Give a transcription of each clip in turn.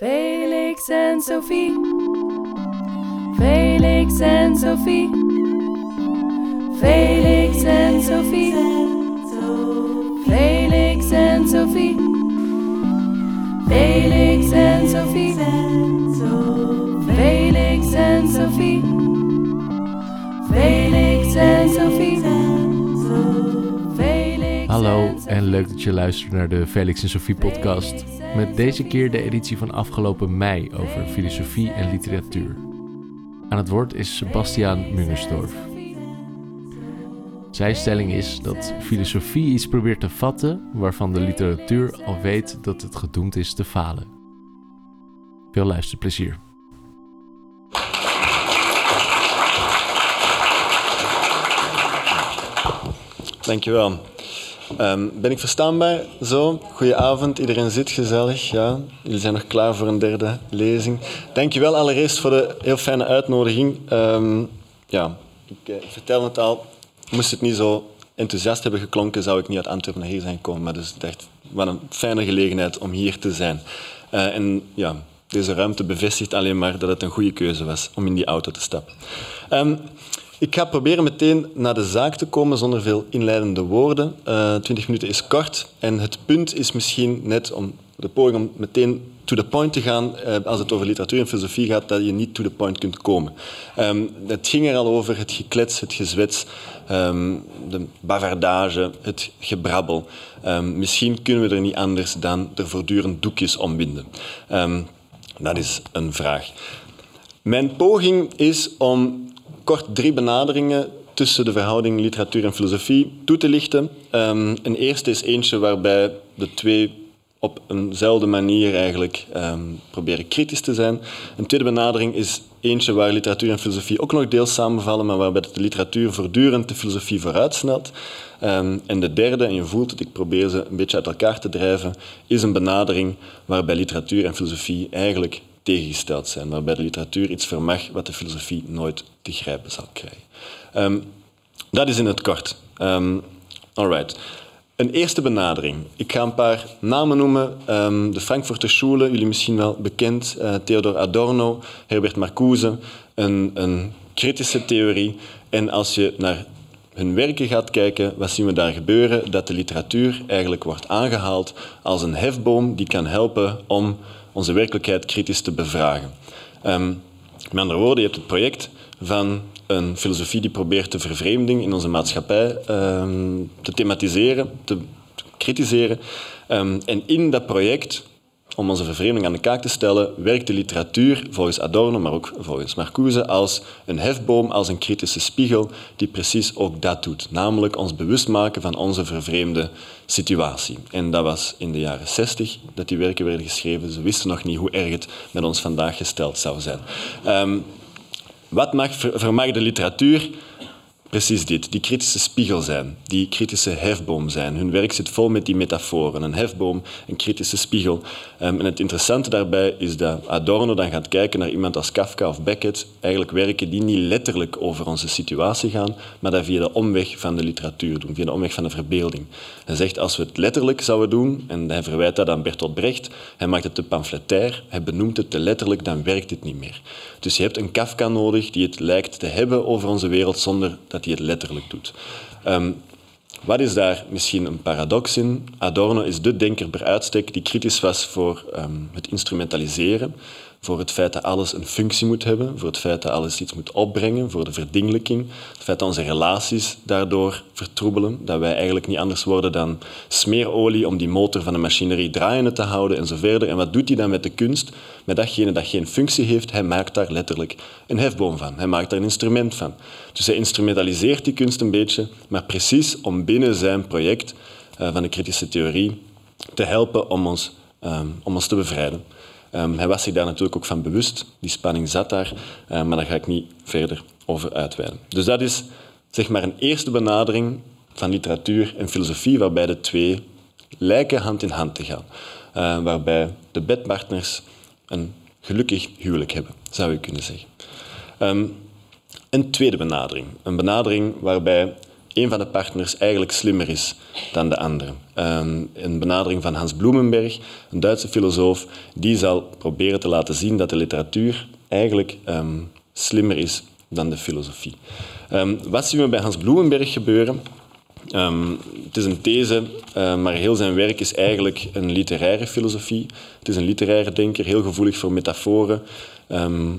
Felix en Sophie. Felix en Sophie. Felix en Sophie. Felix en Sophie. Felix en Sophie. Felix en Sophie. Felix en Sophie. Hallo en leuk dat je luistert naar de Felix en Sophie podcast. Met deze keer de editie van afgelopen mei over filosofie en literatuur. Aan het woord is Sebastiaan Mungersdorf. Zijn stelling is dat filosofie iets probeert te vatten waarvan de literatuur al weet dat het gedoemd is te falen. Veel luisterplezier. Dankjewel. Um, ben ik verstaanbaar? Zo, goedenavond, iedereen zit gezellig. Ja. Jullie zijn nog klaar voor een derde lezing. Dankjewel allereerst voor de heel fijne uitnodiging. Um, ja, ik, ik vertel het al, moest het niet zo enthousiast hebben geklonken, zou ik niet uit Antwerpen naar hier zijn gekomen. Maar dus ik dacht, wat een fijne gelegenheid om hier te zijn. Uh, en ja, deze ruimte bevestigt alleen maar dat het een goede keuze was om in die auto te stappen. Um, ik ga proberen meteen naar de zaak te komen zonder veel inleidende woorden. Uh, eh, 20 minuten is kort en het punt is misschien net om de poging om meteen to the point te gaan uh, als het over literatuur en filosofie gaat, dat je niet to the point kunt komen. Um, het ging er al over het geklets, het gezwets, um, de bavardage, het gebrabbel. Um, misschien kunnen we er niet anders dan er voortdurend doekjes omwinden. dat is een vraag. Mijn poging is om kort drie benaderingen tussen de verhouding literatuur en filosofie toe te lichten. Um, een eerste is eentje waarbij de twee op eenzelfde manier eigenlijk um, proberen kritisch te zijn. Een tweede benadering is eentje waar literatuur en filosofie ook nog deels samenvallen, maar waarbij de literatuur voortdurend de filosofie vooruitsnelt. Um, en de derde, en je voelt het, ik probeer ze een beetje uit elkaar te drijven, is een benadering waarbij literatuur en filosofie eigenlijk tegengesteld zijn, waarbij de literatuur iets vermag wat de filosofie nooit te grijpen zal krijgen. Um, dat is in het kort. Um, alright. Een eerste benadering. Ik ga een paar namen noemen. Um, de Frankfurter Schule, jullie misschien wel bekend. Uh, Theodor Adorno, Herbert Marcuse. Een, een kritische theorie. En als je naar hun werken gaat kijken, wat zien we daar gebeuren? Dat de literatuur eigenlijk wordt aangehaald als een hefboom die kan helpen om onze werkelijkheid kritisch te bevragen. Um, met andere woorden, je hebt het project van een filosofie die probeert de vervreemding in onze maatschappij um, te thematiseren, te, kritiseren. Um, en in dat project om onze vervreemding aan de kaak te stellen, werkt de literatuur volgens Adorno, maar ook volgens Marcuse, als een hefboom, als een kritische spiegel die precies ook dat doet. Namelijk ons bewust maken van onze vervreemde situatie. En dat was in de jaren 60 dat die werken werden geschreven. Ze wisten nog niet hoe erg het met ons vandaag gesteld zou zijn. Um, wat mag, vermag de literatuur? Precies dit, die kritische spiegel zijn, die kritische hefboom zijn. Hun werk zit vol met die metaforen. Een hefboom, een kritische spiegel. Um, en het interessante daarbij is dat Adorno dan gaat kijken naar iemand als Kafka of Beckett, eigenlijk werken die niet letterlijk over onze situatie gaan, maar dat via de omweg van de literatuur doen, via de omweg van de verbeelding. Hij zegt, als we het letterlijk zouden doen, en hij verwijt dat aan Bertolt Brecht, hij maakt het te pamfletair, hij benoemt het te letterlijk, dan werkt het niet meer. Dus je hebt een Kafka nodig die het lijkt te hebben over onze wereld zonder dat hij het letterlijk doet. Um, wat is daar misschien een paradox in? Adorno is de denker per uitstek die kritisch was voor um, het instrumentaliseren voor het feit dat alles een functie moet hebben, voor het feit dat alles iets moet opbrengen, voor de verdingelijking, het feit dat onze relaties daardoor vertroebelen, dat wij eigenlijk niet anders worden dan smeerolie om die motor van de machinerie draaiende te houden en zo verder. En wat doet hij dan met de kunst? Met datgene dat geen functie heeft, hij maakt daar letterlijk een hefboom van. Hij maakt daar een instrument van. Dus hij instrumentaliseert die kunst een beetje, maar precies om binnen zijn project uh, van de kritische theorie te helpen om ons, um, om ons te bevrijden. Um, hij was zich daar natuurlijk ook van bewust. Die spanning zat daar, uh, maar daar ga ik niet verder over uitweiden. Dus dat is zeg maar een eerste benadering van literatuur en filosofie, waarbij de twee lijken hand in hand te gaan. Uh, waarbij de bedpartners een gelukkig huwelijk hebben, zou je kunnen zeggen. Een tweede benadering. Een benadering waarbij een van de partners eigenlijk slimmer is dan de andere. Ehm, een benadering van Hans Blumenberg, een Duitse filosoof, die zal proberen te laten zien dat de literatuur eigenlijk ehm, slimmer is dan de filosofie. Ehm, wat zien we bij Hans Blumenberg gebeuren? het is een these, maar heel zijn werk is eigenlijk een literaire filosofie. Het is een literaire denker, heel gevoelig voor metaforen,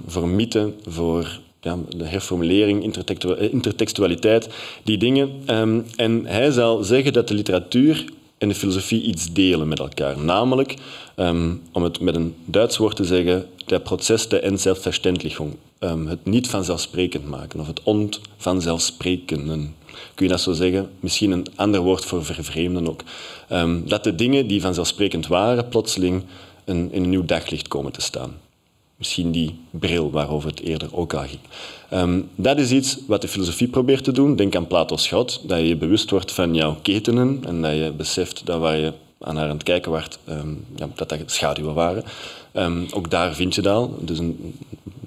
voor mythen, voor ja, de herformulering, eh, intertextualiteit, die dingen. Ehm, en hij zal zeggen dat de literatuur en de filosofie iets delen met elkaar. Namelijk, ehm, om het met een Duits woord te zeggen, der proces de Entzelfverständlichung. Um, het niet vanzelfsprekend maken, of het onvanzelfsprekenden. Kun je dat zo zeggen? Misschien een ander woord voor vervreemden ook. dat de dingen die vanzelfsprekend waren, plotseling in een nieuw daglicht komen te staan. Misschien die bril waarover het eerder ook al ging. Ehm, dat is iets wat de filosofie probeert te doen. Denk aan Plato's schot, dat je bewust wordt van jouw ketenen en dat je beseft dat waar je aan haar aan het kijken werd, um, ja, dat dat schaduwen waren. Um, ook daar vind je dat. Dus een,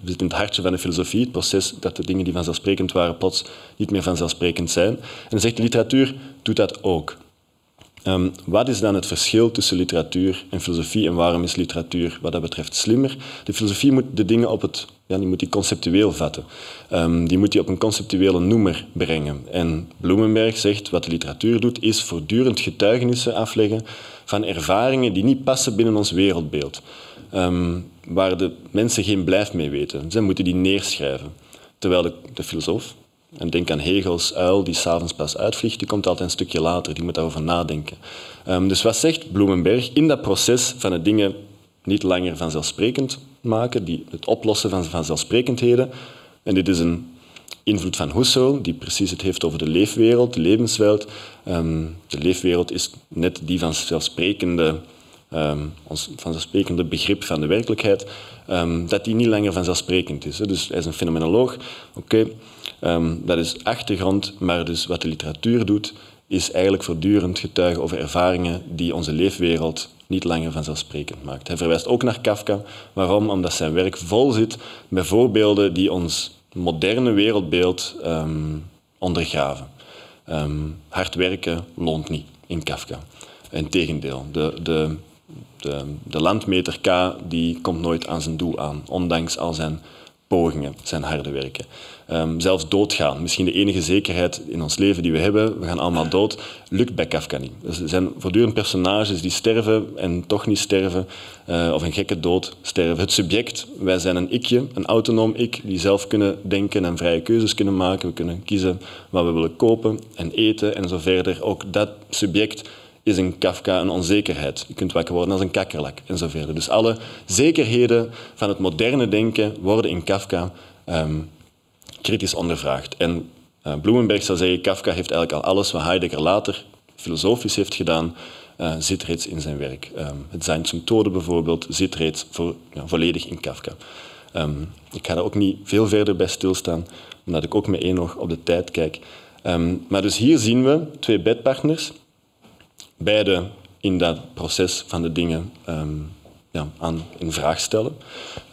zitten in het hartje van de filosofie, het proces dat de dingen die vanzelfsprekend waren plots niet meer vanzelfsprekend zijn. En dan zegt de literatuur, doet dat ook. Ehm, wat is dan het verschil tussen literatuur en filosofie en waarom is literatuur wat dat betreft slimmer? De filosofie moet de dingen op het, ja, die moet die conceptueel vatten. Um, die moet die op een conceptuele noemer brengen. En Bloemenberg zegt wat de literatuur doet, is voortdurend getuigenissen afleggen van ervaringen die niet passen binnen ons wereldbeeld. Um, waar de mensen geen blijf mee weten. Ze moeten die neerschrijven. Terwijl de filosoof, en denk aan Hegels uil die s'avonds pas uitvliegt, die komt altijd een stukje later, die moet daarover nadenken. Um, dus wat zegt Bloemenberg in dat proces van het dingen niet langer vanzelfsprekend maken, die, het oplossen van vanzelfsprekendheden, en dit is een invloed van Husserl, die precies het heeft over de leefwereld, de levenswereld. Um, de leefwereld is net die vanzelfsprekende, um, ons vanzelfsprekende begrip van de werkelijkheid, um, dat die niet langer vanzelfsprekend is. Dus hij is een fenomenoloog. Oké, Ehm, dat is achtergrond, maar dus wat de literatuur doet, is eigenlijk voortdurend getuigen over ervaringen die onze leefwereld niet langer vanzelfsprekend maakt. Hij verwijst ook naar Kafka. Waarom? Omdat zijn werk vol zit met voorbeelden die ons moderne wereldbeeld ondergraven. Um, hard werken loont niet in Kafka. Integendeel, de, de, de, de landmeter K die komt nooit aan zijn doel aan, ondanks al zijn pogingen, zijn harde werken. Um, zelfs doodgaan, misschien de enige zekerheid in ons leven die we hebben, we gaan allemaal dood, lukt bij Kafka niet. Er zijn voortdurend personages die sterven en toch niet sterven, uh, of een gekke dood sterven. Het subject, wij zijn een ikje, een autonoom ik, die zelf kunnen denken en vrije keuzes kunnen maken. We kunnen kiezen wat we willen kopen en eten en zo verder. Ook dat subject is in Kafka een onzekerheid. Je kunt wakker worden als een kakkerlak en zo verder. Dus alle zekerheden van het moderne denken worden in Kafka um, kritisch ondervraagd. En uh, Bloemenberg zou zeggen, Kafka heeft eigenlijk al alles wat Heidegger later filosofisch heeft gedaan, uh, zit reeds in zijn werk. Um, het Zijnsmethode bijvoorbeeld zit reeds voor, ja, volledig in Kafka. Um, ik ga daar ook niet veel verder bij stilstaan, omdat ik ook met één nog op de tijd kijk. Maar dus hier zien we twee bedpartners beide in dat proces van de dingen um, ja, aan in vraag stellen.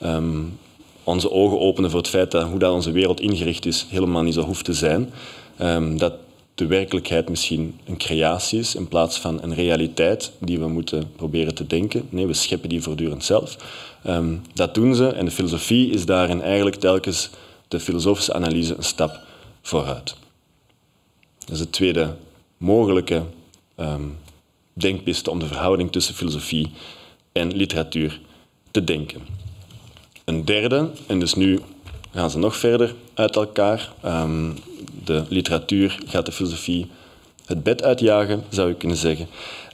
Um, onze ogen openen voor het feit dat hoe dat onze wereld ingericht is helemaal niet zo hoeft te zijn. Um, dat de werkelijkheid misschien een creatie is in plaats van een realiteit die we moeten proberen te denken. Nee, we scheppen die voortdurend zelf. dat doen ze en de filosofie is daarin eigenlijk telkens de filosofische analyse een stap vooruit. Dat is het tweede mogelijke denkpiste om de verhouding tussen filosofie en literatuur te denken. Een derde, en dus nu gaan ze nog verder uit elkaar. Um, de literatuur gaat de filosofie het bed uitjagen, zou je kunnen zeggen,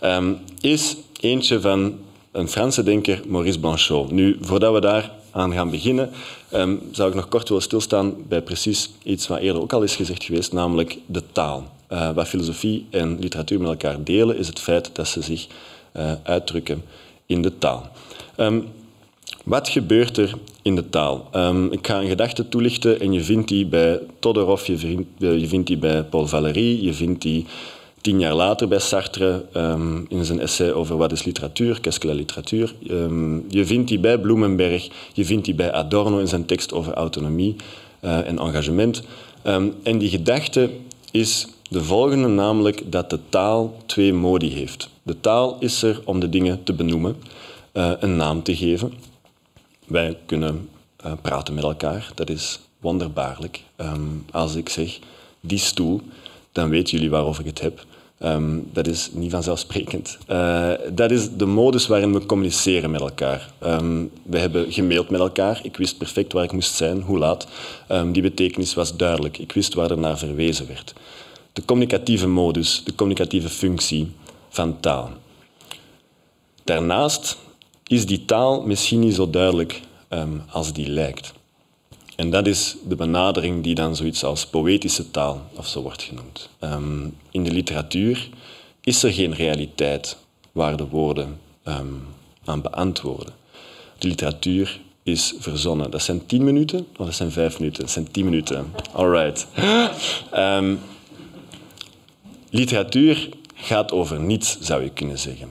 um, is eentje van een Franse denker, Maurice Blanchot. Nu, voordat we daar aan gaan beginnen, um, zou ik nog kort willen stilstaan bij precies iets wat eerder ook al is gezegd geweest, namelijk de taal. Uh, wat filosofie en literatuur met elkaar delen, is het feit dat ze zich uh, uitdrukken in de taal. Um, wat gebeurt er in de taal? Um, ik ga een gedachte toelichten en je vindt die bij Todorov, je vindt, je vindt die bij Paul Valéry, je vindt die tien jaar later bij Sartre um, in zijn essay over wat is literatuur, qu'est-ce que la literatuur. Je vindt die bij Bloemenberg, je vindt die bij Adorno in zijn tekst over autonomie en engagement. En die gedachte is De volgende namelijk dat de taal twee modi heeft. De taal is er om de dingen te benoemen, uh, een naam te geven. Wij kunnen uh, praten met elkaar, dat is wonderbaarlijk. Um, als ik zeg die stoel, dan weten jullie waarover ik het heb. Um, dat is niet vanzelfsprekend. Uh, dat is de modus waarin we communiceren met elkaar. Um, we hebben gemaild met elkaar. Ik wist perfect waar ik moest zijn, hoe laat. Die betekenis was duidelijk. Ik wist waar er naar verwezen werd. De communicatieve modus, de communicatieve functie van taal. Daarnaast is die taal misschien niet zo duidelijk als die lijkt. En dat is de benadering die dan zoiets als poëtische taal of zo wordt genoemd. Um, in de literatuur is er geen realiteit waar de woorden um, aan beantwoorden. De literatuur is verzonnen. Dat zijn tien minuten of dat zijn vijf minuten? Dat zijn tien minuten. All right. Um, literatuur gaat over niets, zou je kunnen zeggen.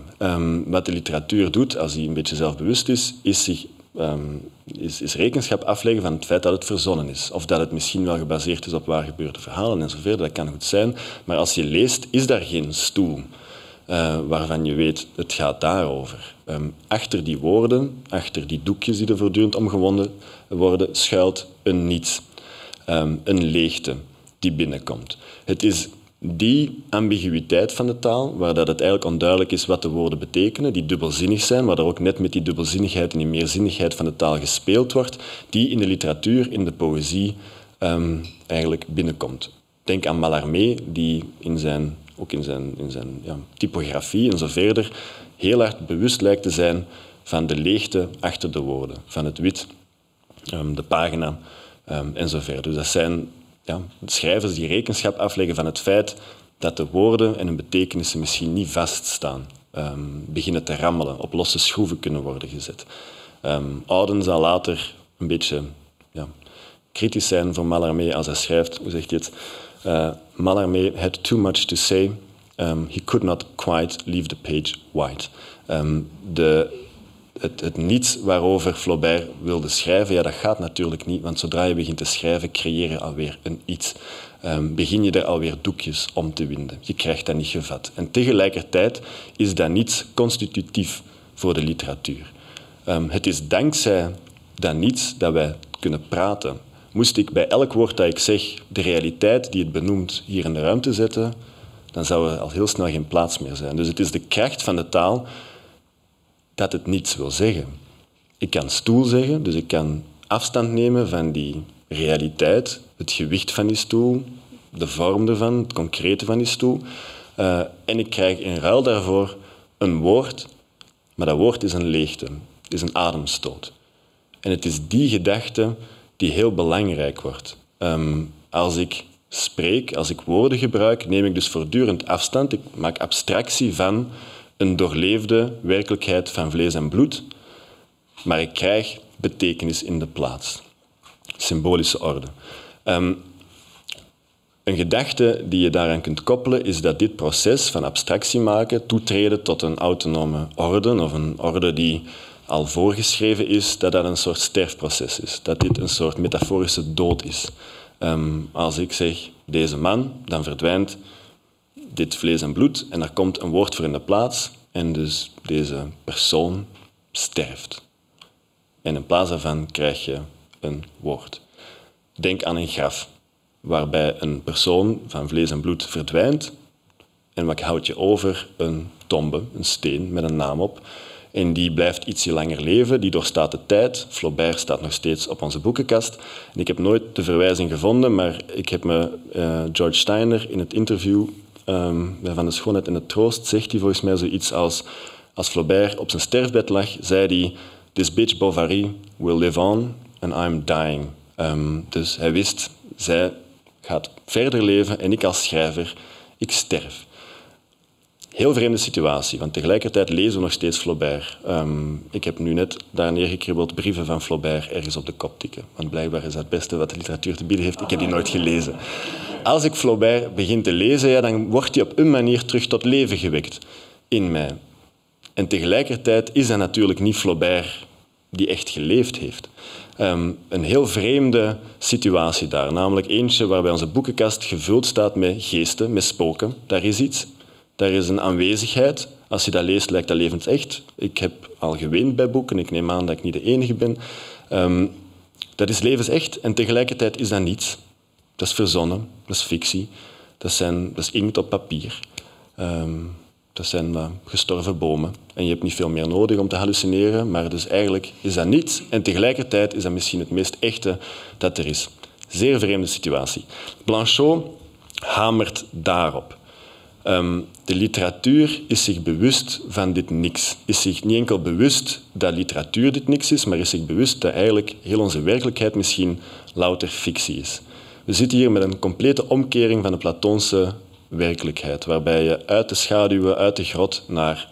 wat de literatuur doet, als hij een beetje zelfbewust is, is zich um, is, is, rekenschap afleggen van het feit dat het verzonnen is. Of dat het misschien wel gebaseerd is op waar gebeurde verhalen en zover. Dat kan goed zijn. Maar als je leest, is daar geen stoel uh, waarvan je weet, het gaat daarover. Um, achter die woorden, achter die doekjes die er voortdurend omgewonden worden, schuilt een niets. Een leegte die binnenkomt. Het is die ambiguïteit van de taal, waar dat het eigenlijk onduidelijk is wat de woorden betekenen, die dubbelzinnig zijn, waar er ook net met die dubbelzinnigheid en die meerzinnigheid van de taal gespeeld wordt, die in de literatuur, in de poëzie um, eigenlijk binnenkomt. Denk aan Mallarmé, die in zijn, ook in zijn, in zijn ja, typografie en zo verder heel hard bewust lijkt te zijn van de leegte achter de woorden, van het wit, um, de pagina um, en zo verder. Dus dat zijn ja, schrijvers die rekenschap afleggen van het feit dat de woorden en hun betekenissen misschien niet vaststaan, um, beginnen te rammelen, op losse schroeven kunnen worden gezet. Um, Auden zal later een beetje ja, kritisch zijn voor Mallarmé als hij schrijft, hoe zegt hij het? Uh, Mallarmé had too much to say. Um, he could not quite leave the page. Um, de het, het niets waarover Flaubert wilde schrijven, ja, dat gaat natuurlijk niet, want zodra je begint te schrijven, creëer je alweer een iets. Um, begin je er alweer doekjes om te winden. Je krijgt dat niet gevat. En tegelijkertijd is dat niets constitutief voor de literatuur. Um, het is dankzij dat niets dat wij kunnen praten. Moest ik bij elk woord dat ik zeg de realiteit die het benoemt hier in de ruimte zetten, dan zou er al heel snel geen plaats meer zijn. Dus het is de kracht van de taal dat het niets wil zeggen. Ik kan stoel zeggen, dus ik kan afstand nemen van die realiteit, het gewicht van die stoel, de vorm ervan, het concrete van die stoel. Uh, en ik krijg in ruil daarvoor een woord, maar dat woord is een leegte, het is een ademstoot. En het is die gedachte die heel belangrijk wordt. Um, als ik spreek, als ik woorden gebruik, neem ik dus voortdurend afstand. Ik maak abstractie van een doorleefde werkelijkheid van vlees en bloed, maar ik krijg betekenis in de plaats. Symbolische orde. Um, een gedachte die je daaraan kunt koppelen is dat dit proces van abstractie maken, toetreden tot een autonome orde of een orde die al voorgeschreven is, dat dat een soort sterfproces is. Dat dit een soort metaforische dood is. Um, als ik zeg deze man, dan verdwijnt dit vlees en bloed en er komt een woord voor in de plaats en dus deze persoon sterft. En in plaats daarvan krijg je een woord. Denk aan een graf, waarbij een persoon van vlees en bloed verdwijnt en wat houd je over? Een tombe, een steen met een naam op. En die blijft ietsje langer leven, die doorstaat de tijd. Flaubert staat nog steeds op onze boekenkast. En ik heb nooit de verwijzing gevonden, maar ik heb me uh, George Steiner in het interview um, Van de Schoonheid en de Troost zegt hij volgens mij zoiets als als Flaubert op zijn sterfbed lag, zei hij This bitch Bovary will live on and I'm dying. Um, dus hij wist, zij gaat verder leven en ik als schrijver, ik sterf. Heel vreemde situatie, want tegelijkertijd lezen we nog steeds Flaubert. Um, ik heb nu net daar neergekribbeld brieven van Flaubert ergens op de kop tikken. Want blijkbaar is dat het beste wat de literatuur te bieden heeft. Ik heb die nooit gelezen. Als ik Flaubert begin te lezen, ja, dan wordt hij op een manier terug tot leven gewekt in mij. En tegelijkertijd is dat natuurlijk niet Flaubert die echt geleefd heeft. Ehm, een heel vreemde situatie daar, namelijk eentje waarbij onze boekenkast gevuld staat met geesten, met spoken. Daar is iets, daar is een aanwezigheid. Als je dat leest, lijkt dat levensecht. Ik heb al geweend bij boeken, ik neem aan dat ik niet de enige ben. Ehm, dat is levensecht en tegelijkertijd is dat niets. Dat is verzonnen, dat is fictie, dat, zijn, dat is inkt op papier. Ehm, dat zijn uh, gestorven bomen. En je hebt niet veel meer nodig om te hallucineren, maar dus eigenlijk is dat niets. En tegelijkertijd is dat misschien het meest echte dat er is. Zeer vreemde situatie. Blanchot hamert daarop. Ehm, de literatuur is zich bewust van dit niks. Is zich niet enkel bewust dat literatuur dit niks is, maar is zich bewust dat eigenlijk heel onze werkelijkheid misschien louter fictie is. We zitten hier met een complete omkering van de Platoonse werkelijkheid, waarbij je uit de schaduwen, uit de grot naar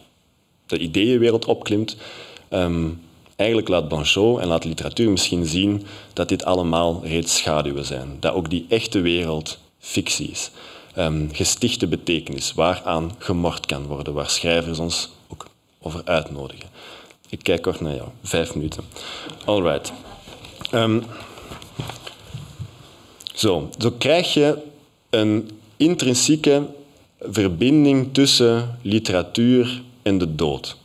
de ideeënwereld opklimt. Ehm, eigenlijk laat Blanchot en laat literatuur misschien zien dat dit allemaal reeds schaduwen zijn. Dat ook die echte wereld fictie is. Um, gestichte betekenis, waaraan gemord kan worden, waar schrijvers ons ook over uitnodigen. Ik kijk kort naar jou, vijf minuten. All right. Um, zo, zo krijg je een intrinsieke verbinding tussen literatuur en de dood.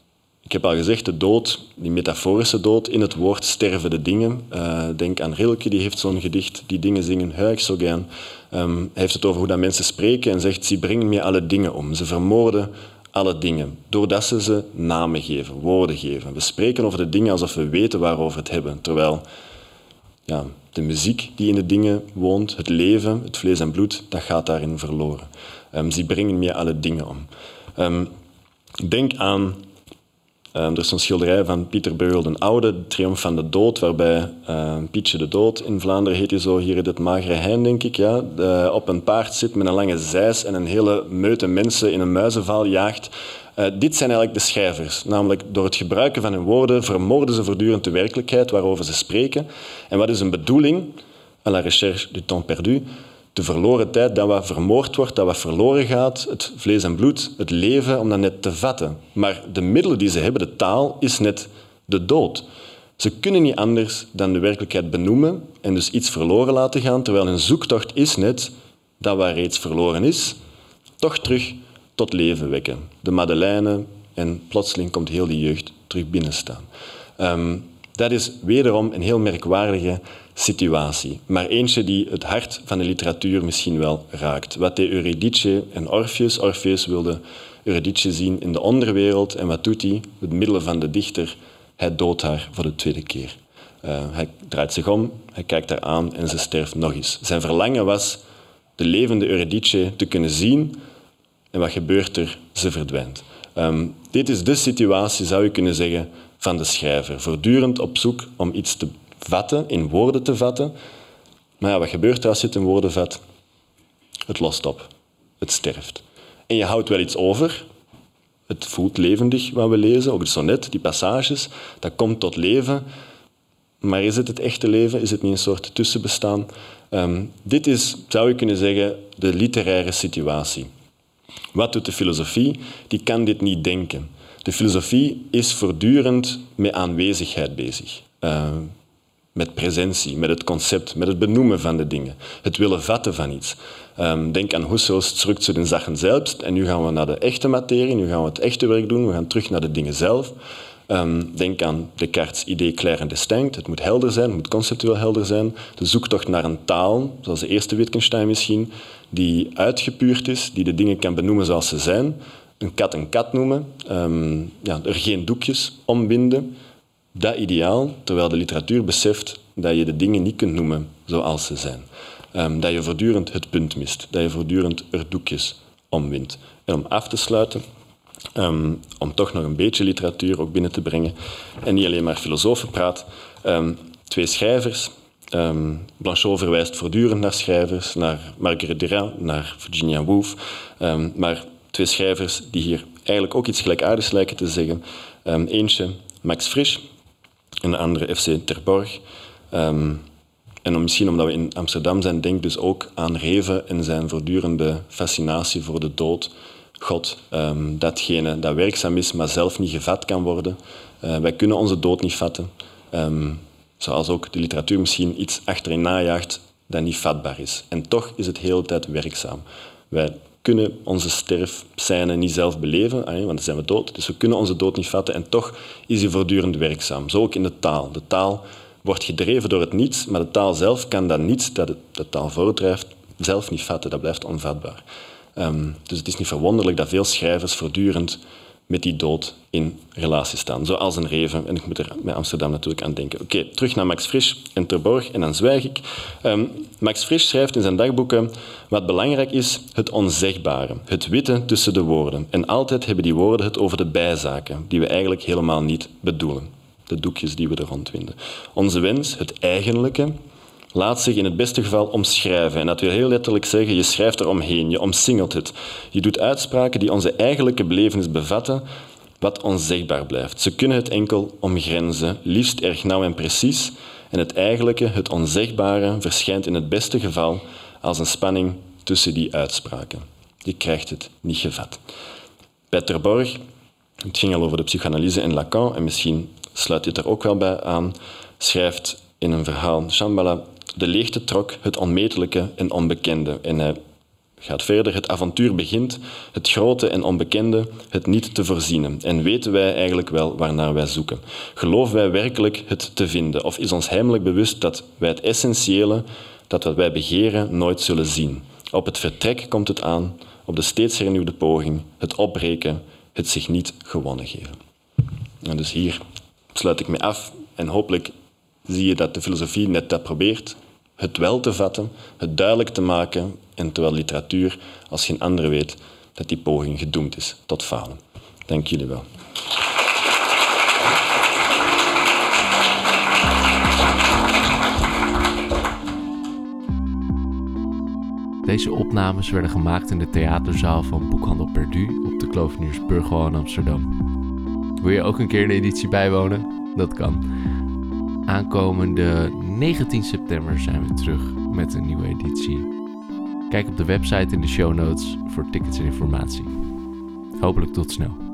Ik heb al gezegd, de dood, die metaforische dood, in het woord sterven de dingen. Uh, denk aan Rilke, die heeft zo'n gedicht, die dingen zingen, huig zo gern. Um, hij heeft het over hoe dat mensen spreken en zegt, ze brengen me alle dingen om. Ze vermoorden alle dingen, doordat ze ze namen geven, woorden geven. We spreken over de dingen alsof we weten waarover we het hebben, terwijl ja, de muziek die in de dingen woont, het leven, het vlees en bloed, dat gaat daarin verloren. Um, ze brengen me alle dingen om. Um, denk aan Um, er is een schilderij van Pieter Beugel de Oude, De Triomf van de Dood, waarbij uh, Pietje de Dood, in Vlaanderen heet hij zo, hier in het magere hein, denk ik, ja, op een paard zit met een lange zeis en een hele meute mensen in een muizenval jaagt. Uh, dit zijn eigenlijk de schrijvers. Namelijk door het gebruiken van hun woorden vermoorden ze voortdurend de werkelijkheid waarover ze spreken. En wat is een bedoeling? À la recherche du temps perdu de verloren tijd, dat wat vermoord wordt, dat wat verloren gaat, het vlees en bloed, het leven, om dat net te vatten. Maar de middelen die ze hebben, de taal, is net de dood. Ze kunnen niet anders dan de werkelijkheid benoemen en dus iets verloren laten gaan, terwijl hun zoektocht is net dat wat reeds verloren is, toch terug tot leven wekken. De Madeleine en plotseling komt heel die jeugd terug binnenstaan. Um, dat is wederom een heel merkwaardige situatie, maar eentje die het hart van de literatuur misschien wel raakt. Wat deed Eurydice en Orpheus? Orpheus wilde Eurydice zien in de onderwereld en wat doet hij? Het middelen van de dichter, hij doodt haar voor de tweede keer. Uh, hij draait zich om, hij kijkt haar aan en ze sterft nog eens. Zijn verlangen was de levende Eurydice te kunnen zien en wat gebeurt er? Ze verdwijnt. Um, dit is de situatie, zou je kunnen zeggen, van de schrijver. Voortdurend op zoek om iets te vatten, in woorden te vatten. Maar ja, wat gebeurt er als je het in woorden vat? Het lost op. Het sterft. En je houdt wel iets over. Het voelt levendig wat we lezen, ook het sonnet, die passages. Dat komt tot leven. Maar is het het echte leven? Is het niet een soort tussenbestaan? Um, dit is, zou je kunnen zeggen, de literaire situatie. Wat doet de filosofie? Die kan dit niet denken. De filosofie is voortdurend met aanwezigheid bezig. Uh, met presentie, met het concept, met het benoemen van de dingen. Het willen vatten van iets. Um, denk aan Husserl's Zurück zu den Sachen selbst. En nu gaan we naar de echte materie, nu gaan we het echte werk doen. We gaan terug naar de dingen zelf. Um, denk aan Descartes' idee clair en distinct. Het moet helder zijn, het moet conceptueel helder zijn. De zoektocht naar een taal, zoals de eerste Wittgenstein misschien, die uitgepuurd is, die de dingen kan benoemen zoals ze zijn een kat een kat noemen, um, ja, er geen doekjes ombinden. Dat ideaal, terwijl de literatuur beseft dat je de dingen niet kunt noemen zoals ze zijn. Um, dat je voortdurend het punt mist, dat je voortdurend er doekjes omwindt. En om af te sluiten, um, om toch nog een beetje literatuur ook binnen te brengen, en niet alleen maar filosofen praat, twee schrijvers, Blanchot verwijst voortdurend naar schrijvers, naar Marguerite Duras, naar Virginia Woolf. Maar twee schrijvers die hier eigenlijk ook iets gelijkaardigs lijken te zeggen. Um, eentje Max Frisch en de andere FC Terborg. Um, en misschien omdat we in Amsterdam zijn, denk dus ook aan Reven en zijn voortdurende fascinatie voor de dood. God, um, datgene dat werkzaam is, maar zelf niet gevat kan worden. Uh, wij kunnen onze dood niet vatten. Ehm, zoals ook de literatuur misschien iets achterin najaagt dat niet vatbaar is. En toch is het de hele tijd werkzaam. Wij kunnen onze sterfscène niet zelf beleven, want dan zijn we dood. Dus we kunnen onze dood niet vatten en toch is die voortdurend werkzaam. Zo ook in de taal. De taal wordt gedreven door het niets, maar de taal zelf kan dat niets dat de taal voortdrijft zelf niet vatten. Dat blijft onvatbaar. Um, dus het is niet verwonderlijk dat veel schrijvers voortdurend met die dood in relatie staan. Zoals een Reven. En ik moet er bij Amsterdam natuurlijk aan denken. Oké, terug naar Max Frisch en Terborg en dan zwijg ik. Um, Max Frisch schrijft in zijn dagboeken wat belangrijk is, het onzegbare. Het witte tussen de woorden. En altijd hebben die woorden het over de bijzaken, die we eigenlijk helemaal niet bedoelen. De doekjes die we er rondwinden. Onze wens, het eigenlijke, laat zich in het beste geval omschrijven. En dat wil heel letterlijk zeggen, je schrijft er omheen, je omsingelt het. Je doet uitspraken die onze eigenlijke belevenis bevatten, wat onzegbaar blijft. Ze kunnen het enkel omgrenzen, liefst erg nauw en precies. En het eigenlijke, het onzegbare, verschijnt in het beste geval als een spanning tussen die uitspraken. Je krijgt het niet gevat. Peter Borg, het ging al over de psychanalyse en Lacan, en misschien sluit dit er ook wel bij aan, schrijft in een verhaal, Shambhala de leegte trok het onmetelijke en onbekende. En hij gaat verder. Het avontuur begint, het grote en onbekende, het niet te voorziene. En weten wij eigenlijk wel waarnaar wij zoeken? Geloven wij werkelijk het te vinden? Of is ons heimelijk bewust dat wij het essentiële, dat wat wij begeren, nooit zullen zien? Op het vertrek komt het aan, op de steeds hernieuwde poging, het opbreken, het zich niet gewonnen geven. En dus hier sluit ik me af en hopelijk zie je dat de filosofie net dat probeert, het wel te vatten, het duidelijk te maken, en terwijl literatuur als geen andere weet dat die poging gedoemd is tot falen. Dank jullie wel. Deze opnames werden gemaakt in de theaterzaal van Boekhandel Perdu op de Kloveniersburgwal in Amsterdam. Wil je ook een keer de editie bijwonen? Dat kan. Aankomende 19 september zijn we terug met een nieuwe editie. Kijk op de website in de show notes voor tickets en informatie. Hopelijk tot snel.